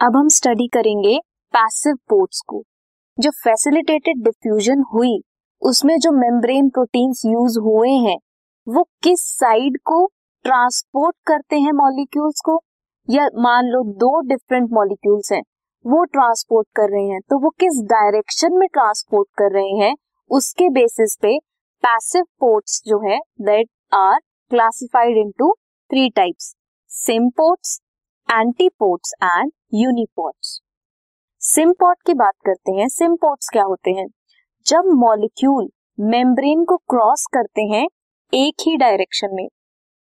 अब हम स्टडी करेंगे पैसिव पोर्ट्स को। जो फैसिलिटेटेड डिफ्यूजन हुई, उसमें जो मेम्ब्रेन प्रोटीन्स यूज़ हुए हैं, वो किस साइड को ट्रांसपोर्ट करते हैं मॉलिक्यूल्स को? या मान लो दो डिफरेंट मॉलिक्यूल्स हैं, वो ट्रांसपोर्ट कर रहे हैं तो वो किस डायरेक्शन में ट्रांसपोर्ट कर रहे हैं? उसके बेसिस पे पैसिव पोर्ट्स जो है that are classified into three types symports antiports and uniports symport की बात करते हैं सिम्पोर्ट्स क्या होते हैं? जब मॉलिक्यूल मेम्ब्रेन को क्रॉस करते हैं, एक ही डायरेक्शन में,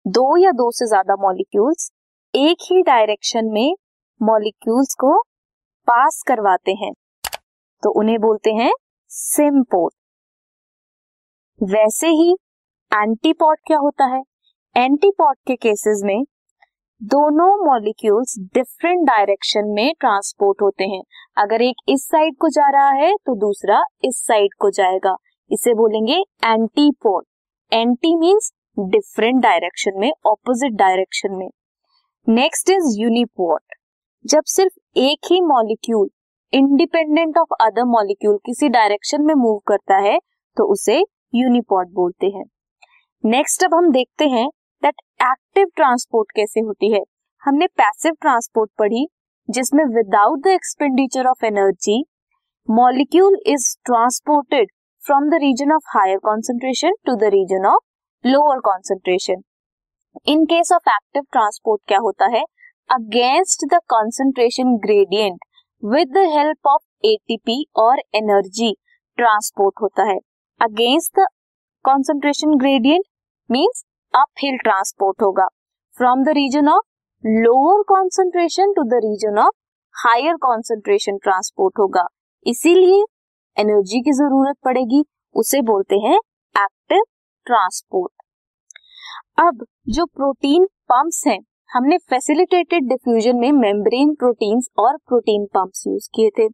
दो या दो से ज़्यादा मॉलिक्यूल्स एक ही डायरेक्शन में मॉलिक्यूल्स को पास करवाते हैं तो उन्हें बोलते हैं सिम्पोर्ट वैसे ही एंटीपॉट क्या होता है? एंटीपॉट के केसेस में दोनों मॉलिक्यूल्स डिफरेंट डायरेक्शन में ट्रांसपोर्ट होते हैं। अगर एक इस साइड को जा रहा है तो दूसरा इस साइड को जाएगा। इसे बोलेंगे antiport anti means different direction में ऑपोजिट डायरेक्शन में। नेक्स्ट इज़ यूनिपोर्ट जब सिर्फ़ एक ही molecule independent of other molecule किसी डायरेक्शन में मूव करता है तो उसे यूनिपोर्ट बोलते हैं। नेक्स्ट अब हम देखते हैं एक्टिव ट्रांसपोर्ट कैसे होती है? हमने पैसिव ट्रांसपोर्ट पढ़ी, जिसमें without the expenditure of energy molecule is transported from the region of higher concentration to the region of lower concentration in case of active transport क्या होता है? Against the concentration gradient with the help of ATP और energy transport होता है. Against the concentration gradient means uphill transport होगा। From the region of lower concentration to the region of higher concentration transport होगा। इसीलिए energy की ज़रूरत पड़ेगी, उसे बोलते हैं एक्टिव ट्रांसपोर्ट अब जो प्रोटीन पंप्स हैं, हमने फैसिलिटेटेड डिफ्यूजन में मेम्ब्रेन प्रोटीन्स और प्रोटीन पंप्स यूज़ किए थे।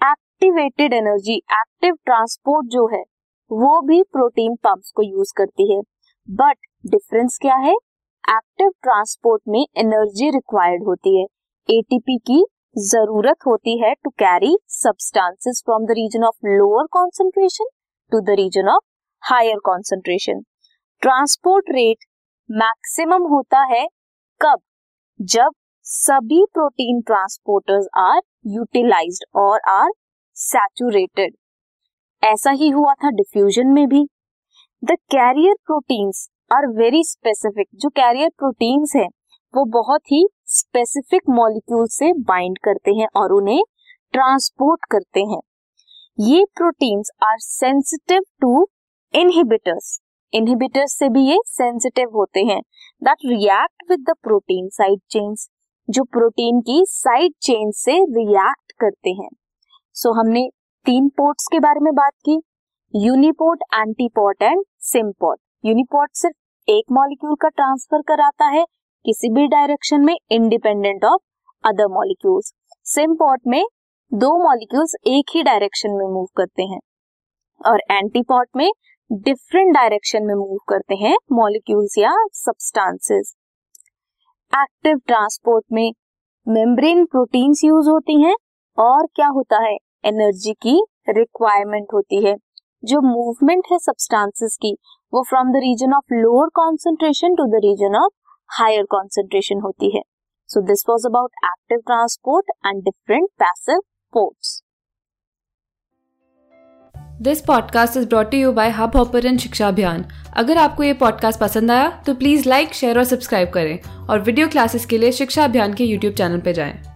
एक्टिवेटेड एनर्जी एक्टिव ट्रांसपोर्ट जो है, वो भी प्रोटीन पंप्स को यूज़ करती है। बट डिफरेंस क्या है? एक्टिव ट्रांसपोर्ट में एनर्जी रिक्वायर्ड होती है। एटीपी की ज़रूरत होती है to carry substances from the region of lower concentration to the region of higher concentration transport rate maximum होता है कब? जब सभी प्रोटीन ट्रांसपोर्टर्स आर यूटिलाइज्ड और आर सैचुरेटेड ऐसा ही हुआ था डिफ्यूजन में भी। The carrier proteins are very specific जो कैरियर प्रोटीन्स है वो बहुत ही स्पेसिफिक मॉलिक्यूल से बाइंड करते हैं और उन्हें ट्रांसपोर्ट करते हैं। ये proteins are sensitive to inhibitors inhibitors से भी ये सेंसिटिव होते हैं। That react with the protein side chains जो प्रोटीन की साइड चेन से रिएक्ट करते हैं। सो so, हमने तीन पोर्ट्स के बारे में बात की। Uniport antiport and symport. Uniport सिर्फ़ एक मॉलिक्यूल का ट्रांसफ़र कराता है, किसी भी डायरेक्शन में independent of other molecules symport में दो मॉलिक्यूल्स एक ही डायरेक्शन में मूव करते हैं। और एंटीपोर्ट में डिफरेंट डायरेक्शन में मूव करते हैं मॉलिक्यूल्स या सब्सटेंसेस एक्टिव ट्रांसपोर्ट में मेम्ब्रेन प्रोटीन्स यूज़ होती हैं और क्या होता है? एनर्जी की रिक्वायरमेंट होती है। जो मूवमेंट है सब्सटेंसेस की, वो from the region of lower concentration to the region of higher concentration होती है। So this was about active transport and different passive ports this podcast is brought you by Hubhopper Shiksha Abhiyan अगर आपको ये podcast पसंद आया तो please like share और subscribe करें। और वीडियो क्लासेस के लिए शिक्षा अभियान के यूट्यूब चैनल पर जाएँ।